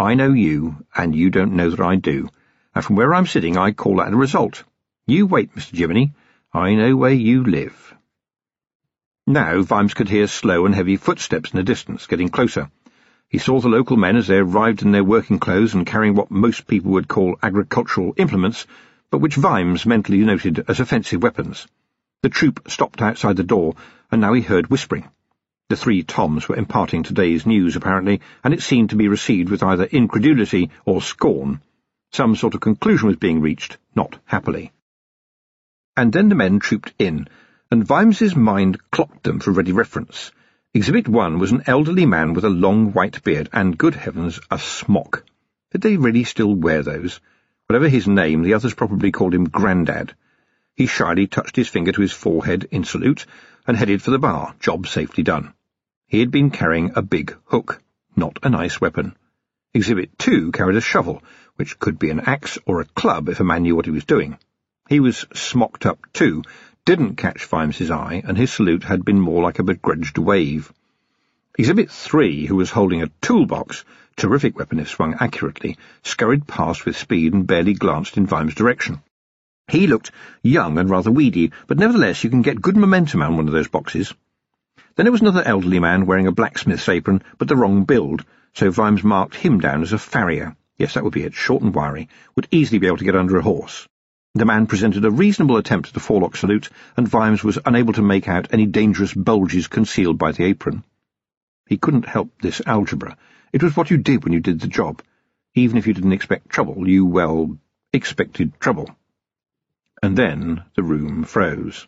I know you, and you don't know that I do, and from where I'm sitting I call that a result. You wait, Mr. Jiminy. I know where you live. Now Vimes could hear slow and heavy footsteps in the distance, getting closer. He saw the local men as they arrived in their working clothes and carrying what most people would call agricultural implements, but which Vimes mentally noted as offensive weapons. The troop stopped outside the door, and now he heard whispering. The three Toms were imparting today's news, apparently, and it seemed to be received with either incredulity or scorn. Some sort of conclusion was being reached, not happily. And then the men trooped in, and Vimes's mind clocked them for ready reference. Exhibit one was an elderly man with a long white beard and, good heavens, a smock. Did they really still wear those? Whatever his name, the others probably called him Grandad. He shyly touched his finger to his forehead in salute and headed for the bar, job safely done. He had been carrying a big hook, not a nice weapon. Exhibit two carried a shovel, which could be an axe or a club if a man knew what he was doing. He was smocked up too, didn't catch Vimes's eye, and his salute had been more like a begrudged wave. Exhibit 3, who was holding a toolbox, terrific weapon if swung accurately, scurried past with speed and barely glanced in Vimes' direction. He looked young and rather weedy, but nevertheless you can get good momentum on one of those boxes. Then there was another elderly man wearing a blacksmith's apron, but the wrong build, so Vimes marked him down as a farrier. Yes, that would be it, short and wiry, would easily be able to get under a horse. The man presented a reasonable attempt at a forelock salute, and Vimes was unable to make out any dangerous bulges concealed by the apron. He couldn't help this algebra. It was what you did when you did the job. Even if you didn't expect trouble, you, well, expected trouble. And then the room froze.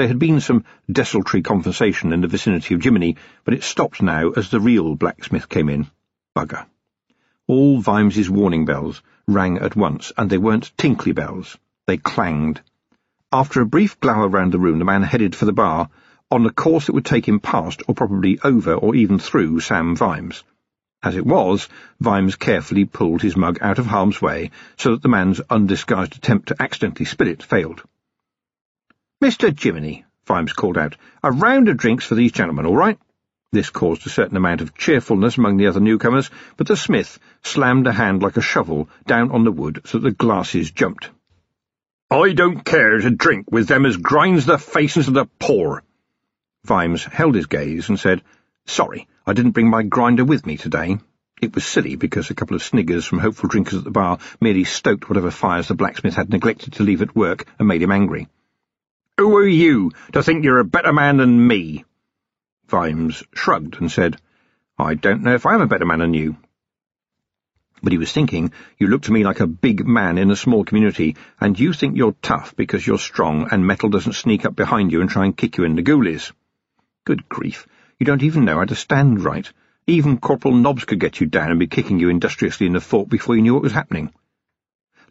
There had been some desultory conversation in the vicinity of Jiminy, but it stopped now as the real blacksmith came in. Bugger. All Vimes's warning bells rang at once, and they weren't tinkly bells. They clanged. After a brief glower round the room, the man headed for the bar, on the course that would take him past, or probably over, or even through Sam Vimes. As it was, Vimes carefully pulled his mug out of harm's way, so that the man's undisguised attempt to accidentally spill it failed. "'Mr. Jiminy,' Vimes called out, "'a round of drinks for these gentlemen, all right?' This caused a certain amount of cheerfulness among the other newcomers, but the smith slammed a hand like a shovel down on the wood so that the glasses jumped. "'I don't care to drink with them as grinds the faces of the poor.' Vimes held his gaze and said, "'Sorry, I didn't bring my grinder with me today.' It was silly, because a couple of sniggers from hopeful drinkers at the bar merely stoked whatever fires the blacksmith had neglected to leave at work and made him angry. "'Who are you to think you're a better man than me?' Vimes shrugged and said, I don't know if I am a better man than you. But he was thinking, you look to me like a big man in a small community, and you think you're tough because you're strong and metal doesn't sneak up behind you and try and kick you in the ghoulies. Good grief, you don't even know how to stand right. Even Corporal Nobbs could get you down and be kicking you industriously in the fort before you knew what was happening.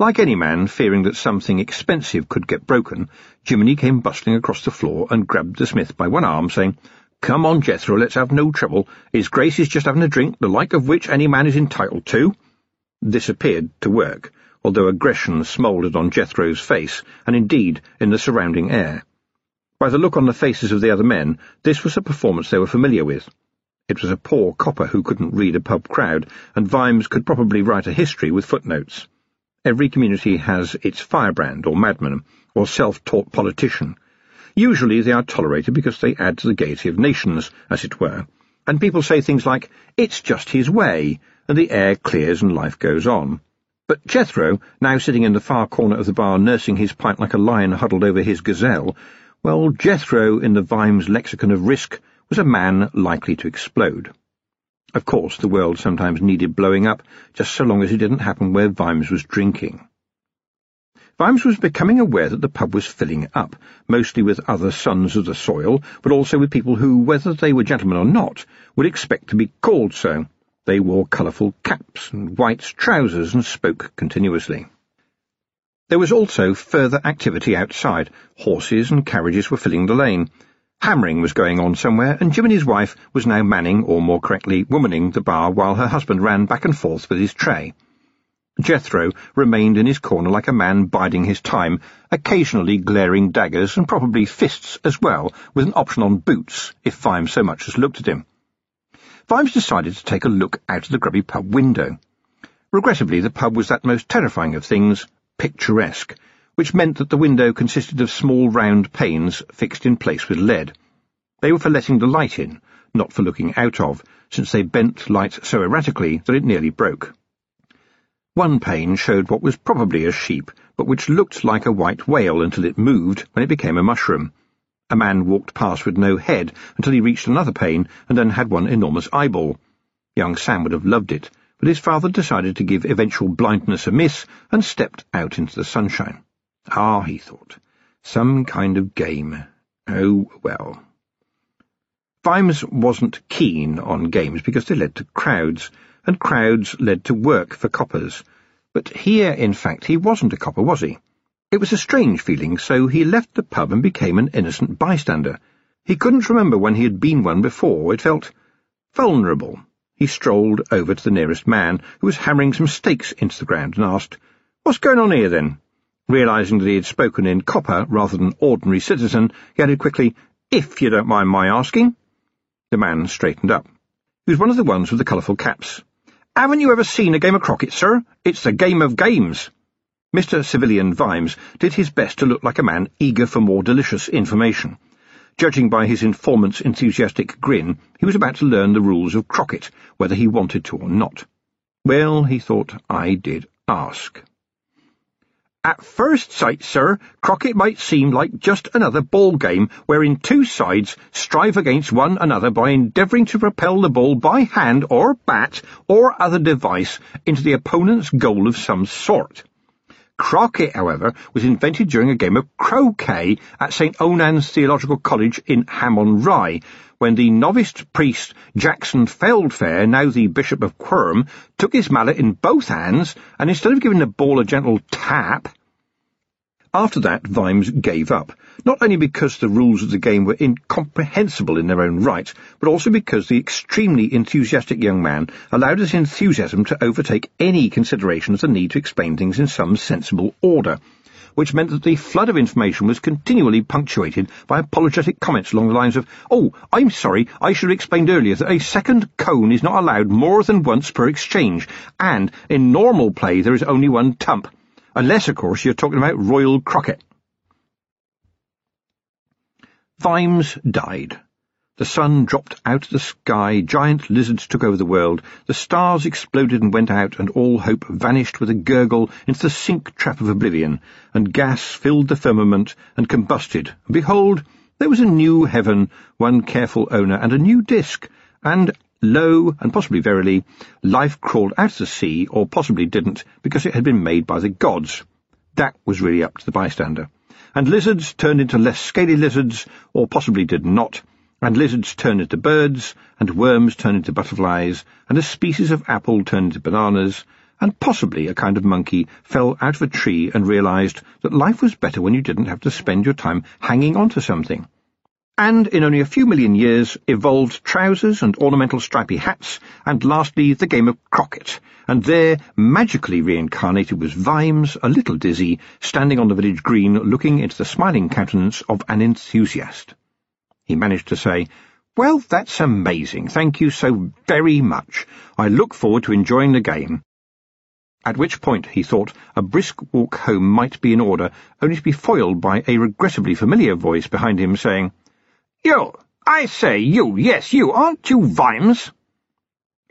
Like any man, fearing that something expensive could get broken, Jiminy came bustling across the floor and grabbed the smith by one arm, saying, Come on, Jethro, let's have no trouble. His Grace is just having a drink, the like of which any man is entitled to. This appeared to work, although aggression smouldered on Jethro's face, and indeed in the surrounding air. By the look on the faces of the other men, this was a performance they were familiar with. It was a poor copper who couldn't read a pub crowd, and Vimes could probably write a history with footnotes. Every community has its firebrand, or madman, or self-taught politician, Usually they are tolerated because they add to the gaiety of nations, as it were, and people say things like, it's just his way, and the air clears and life goes on. But Jethro, now sitting in the far corner of the bar nursing his pipe like a lion huddled over his gazelle, well, Jethro, in the Vimes lexicon of risk, was a man likely to explode. Of course, the world sometimes needed blowing up, just so long as it didn't happen where Vimes was drinking. Vimes was becoming aware that the pub was filling up, mostly with other sons of the soil, but also with people who, whether they were gentlemen or not, would expect to be called so. They wore colourful caps and white trousers and spoke continuously. There was also further activity outside. Horses and carriages were filling the lane. Hammering was going on somewhere, and Jiminy's wife was now manning, or more correctly, womaning the bar while her husband ran back and forth with his tray. Jethro remained in his corner like a man biding his time, occasionally glaring daggers and probably fists as well, with an option on boots, if Vimes so much as looked at him. Vimes decided to take a look out of the grubby pub window. Regrettably, the pub was that most terrifying of things, picturesque, which meant that the window consisted of small round panes fixed in place with lead. They were for letting the light in, not for looking out of, since they bent light so erratically that it nearly broke. One pane showed what was probably a sheep, but which looked like a white whale until it moved, when it became a mushroom. A man walked past with no head until he reached another pane and then had one enormous eyeball. Young Sam would have loved it, but his father decided to give eventual blindness a miss and stepped out into the sunshine. Ah, he thought, some kind of game. Oh, well. Vimes wasn't keen on games because they led to crowds, and crowds led to work for coppers. But here, in fact, he wasn't a copper, was he? It was a strange feeling, so he left the pub and became an innocent bystander. He couldn't remember when he had been one before. It felt vulnerable. He strolled over to the nearest man, who was hammering some stakes into the ground, and asked, What's going on here, then? Realizing that he had spoken in copper rather than ordinary citizen, he added quickly, If you don't mind my asking. The man straightened up. He was one of the ones with the colourful caps. Haven't you ever seen a game of croquet, sir? It's the game of games. Mr. Civilian Vimes did his best to look like a man eager for more delicious information. Judging by his informant's enthusiastic grin, he was about to learn the rules of croquet, whether he wanted to or not. Well, he thought, I did ask. At first sight, sir, croquet might seem like just another ball game wherein two sides strive against one another by endeavouring to propel the ball by hand or bat or other device into the opponent's goal of some sort. Croquet, however, was invented during a game of croquet at St. Onan's Theological College in Ham-on-Rye, when the novice priest Jackson Feldfair, now the Bishop of Quirm, took his mallet in both hands, and instead of giving the ball a gentle tap, after that, Vimes gave up, not only because the rules of the game were incomprehensible in their own right, but also because the extremely enthusiastic young man allowed his enthusiasm to overtake any consideration of the need to explain things in some sensible order, which meant that the flood of information was continually punctuated by apologetic comments along the lines of, Oh, I'm sorry, I should have explained earlier that a second cone is not allowed more than once per exchange, and in normal play there is only one tump. Unless, of course, you're talking about royal croquet. Vimes died. The sun dropped out of the sky, giant lizards took over the world, the stars exploded and went out, and all hope vanished with a gurgle into the sink trap of oblivion, and gas filled the firmament and combusted, and behold, there was a new heaven, one careful owner, and a new disk, and Lo, and possibly verily, life crawled out of the sea, or possibly didn't, because it had been made by the gods. That was really up to the bystander. And lizards turned into less scaly lizards, or possibly did not, and lizards turned into birds, and worms turned into butterflies, and a species of apple turned into bananas, and possibly a kind of monkey fell out of a tree and realized that life was better when you didn't have to spend your time hanging on to something and in only a few million years evolved trousers and ornamental stripy hats, and lastly the game of croquet, and there, magically reincarnated was Vimes, a little dizzy, standing on the village green looking into the smiling countenance of an enthusiast. He managed to say, Well, that's amazing. Thank you so very much. I look forward to enjoying the game. At which point, he thought, a brisk walk home might be in order, only to be foiled by a regrettably familiar voice behind him saying, you! I say, you, yes, you, aren't you Vimes?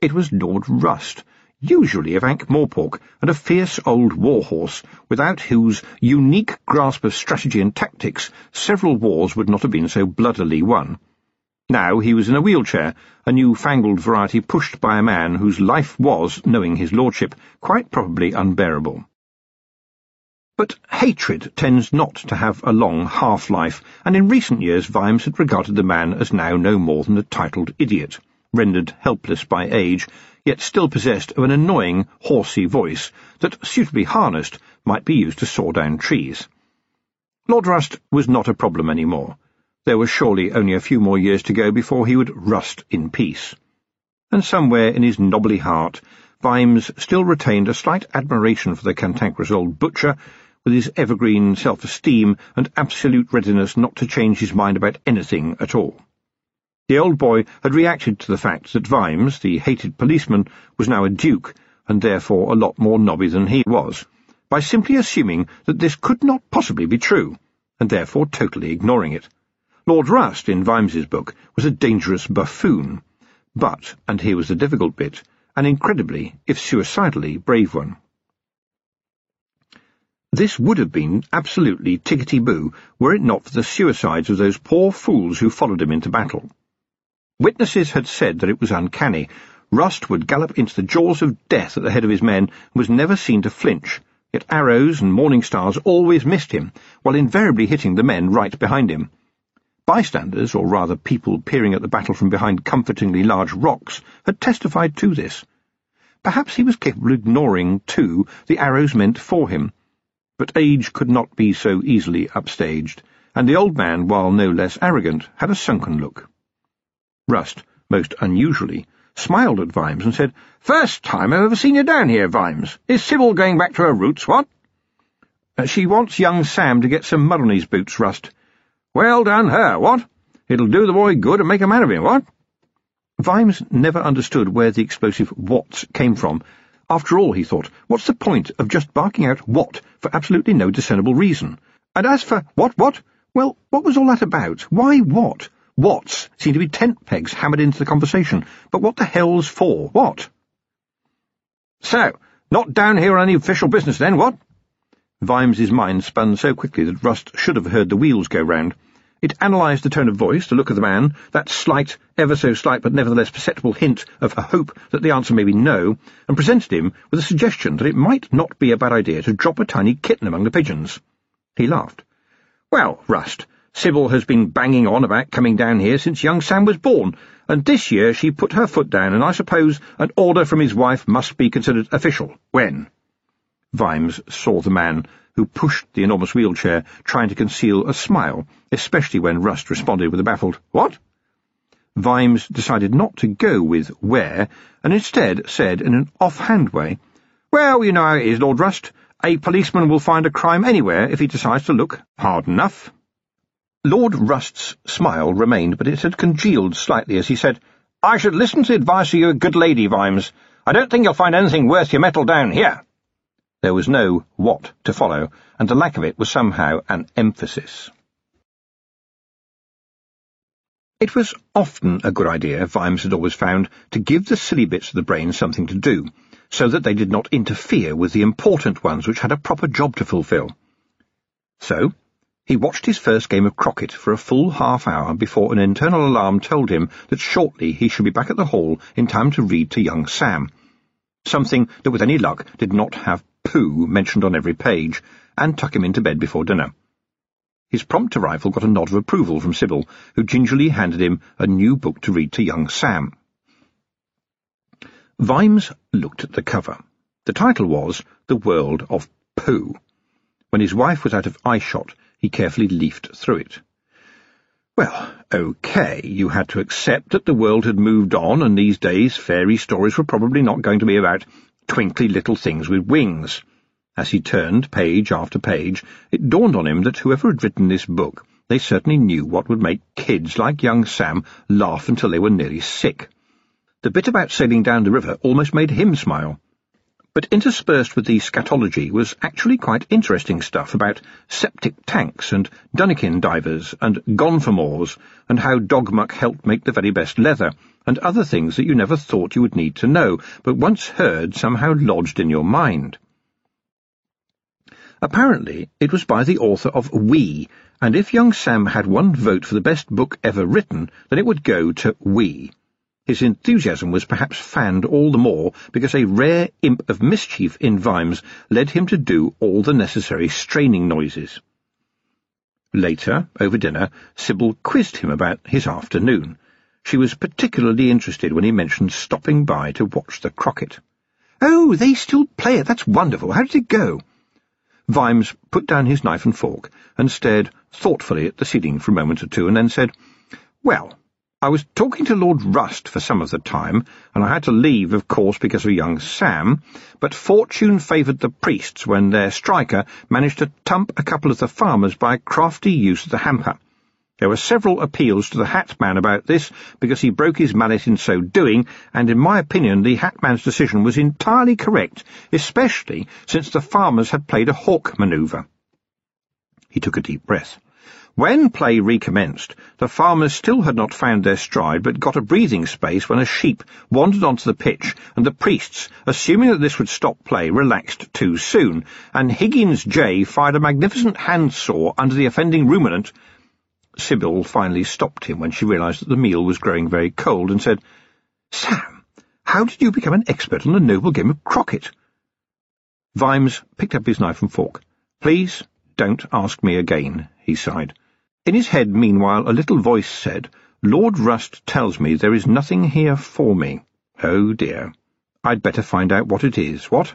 It was Lord Rust, usually of Ankh-Morpork, and a fierce old warhorse, without whose unique grasp of strategy and tactics several wars would not have been so bloodily won. Now he was in a wheelchair, a new-fangled variety pushed by a man whose life was, knowing his lordship, quite probably unbearable. But hatred tends not to have a long half-life, and in recent years Vimes had regarded the man as now no more than a titled idiot, rendered helpless by age, yet still possessed of an annoying, horsey voice that, suitably harnessed, might be used to saw down trees. Lord Rust was not a problem any more. There was surely only a few more years to go before he would rust in peace. And somewhere in his knobbly heart, Vimes still retained a slight admiration for the cantankerous old butcher with his evergreen self-esteem and absolute readiness not to change his mind about anything at all. The old boy had reacted to the fact that Vimes, the hated policeman, was now a duke, and therefore a lot more nobby than he was, by simply assuming that this could not possibly be true, and therefore totally ignoring it. Lord Rust, in Vimes's book, was a dangerous buffoon, but, and here was the difficult bit, an incredibly, if suicidally, brave one. This would have been absolutely tickety-boo were it not for the suicides of those poor fools who followed him into battle. Witnesses had said that it was uncanny. Rust would gallop into the jaws of death at the head of his men and was never seen to flinch, yet arrows and morning stars always missed him, while invariably hitting the men right behind him. Bystanders, or rather people peering at the battle from behind comfortingly large rocks, had testified to this. Perhaps he was capable of ignoring, too, the arrows meant for him. But age could not be so easily upstaged, and the old man, while no less arrogant, had a sunken look. Rust, most unusually, smiled at Vimes and said, First time I've ever seen you down here, Vimes. Is Sybil going back to her roots, what? Uh, she wants young Sam to get some mud on his boots, Rust. Well done her, what? It'll do the boy good and make a man of him, what? Vimes never understood where the explosive what came from. After all, he thought, what's the point of just barking out what for absolutely no discernible reason? And as for what, what? Well, what was all that about? Why what? What's seem to be tent pegs hammered into the conversation, but what the hell's for? What? So, not down here on any official business then, what? Vimes's mind spun so quickly that Rust should have heard the wheels go round. It analysed the tone of voice, the look of the man, that slight, ever so slight but nevertheless perceptible hint of a hope that the answer may be no, and presented him with a suggestion that it might not be a bad idea to drop a tiny kitten among the pigeons. He laughed. Well, Rust, Sybil has been banging on about coming down here since young Sam was born, and this year she put her foot down, and I suppose an order from his wife must be considered official. When? Vimes saw the man who pushed the enormous wheelchair, trying to conceal a smile, especially when Rust responded with a baffled, What? Vimes decided not to go with where, and instead said in an off-hand way, Well, you know how it is, Lord Rust. A policeman will find a crime anywhere if he decides to look hard enough. Lord Rust's smile remained, but it had congealed slightly as he said, I should listen to the advice of your good lady, Vimes. I don't think you'll find anything worth your metal down here. There was no what to follow, and the lack of it was somehow an emphasis. It was often a good idea, Vimes had always found, to give the silly bits of the brain something to do, so that they did not interfere with the important ones which had a proper job to fulfil. So, he watched his first game of croquet for a full half hour before an internal alarm told him that shortly he should be back at the hall in time to read to young Sam. Something that, with any luck, did not have poo mentioned on every page, and tuck him into bed before dinner. His prompt arrival got a nod of approval from Sybil, who gingerly handed him a new book to read to young Sam. Vimes looked at the cover. The title was The World of Poo. When his wife was out of eyeshot, he carefully leafed through it. Well, okay, you had to accept that the world had moved on, and these days fairy stories were probably not going to be about twinkly little things with wings. As he turned page after page, it dawned on him that whoever had written this book, they certainly knew what would make kids like young Sam laugh until they were nearly sick. The bit about sailing down the river almost made him smile. But interspersed with the scatology was actually quite interesting stuff about septic tanks and Dunnikin divers and gongfermors and how dogmuck helped make the very best leather and other things that you never thought you would need to know, but once heard somehow lodged in your mind. Apparently it was by the author of We, and if young Sam had one vote for the best book ever written, then it would go to We. His enthusiasm was perhaps fanned all the more because a rare imp of mischief in Vimes led him to do all the necessary straining noises. Later, over dinner, Sybil quizzed him about his afternoon. She was particularly interested when he mentioned stopping by to watch the croquet. "'Oh, they still play it. That's wonderful. How did it go?' Vimes put down his knife and fork and stared thoughtfully at the ceiling for a moment or two and then said, "'Well, I was talking to Lord Rust for some of the time, and I had to leave, of course, because of young Sam, but fortune favoured the priests when their striker managed to tump a couple of the farmers by a crafty use of the hamper. There were several appeals to the Hat Man about this, because he broke his mallet in so doing, and in my opinion the Hat Man's decision was entirely correct, especially since the farmers had played a hawk manoeuvre. He took a deep breath. When play recommenced, the farmers still had not found their stride, but got a breathing space when a sheep wandered onto the pitch, and the priests, assuming that this would stop play, relaxed too soon, and Higgins J. fired a magnificent handsaw under the offending ruminant. Sybil finally stopped him when she realized that the meal was growing very cold, and said, Sam, how did you become an expert on the noble game of croquet? Vimes picked up his knife and fork. Please don't ask me again, he sighed. In his head, meanwhile, a little voice said, Lord Rust tells me there is nothing here for me. Oh, dear. I'd better find out what it is, what?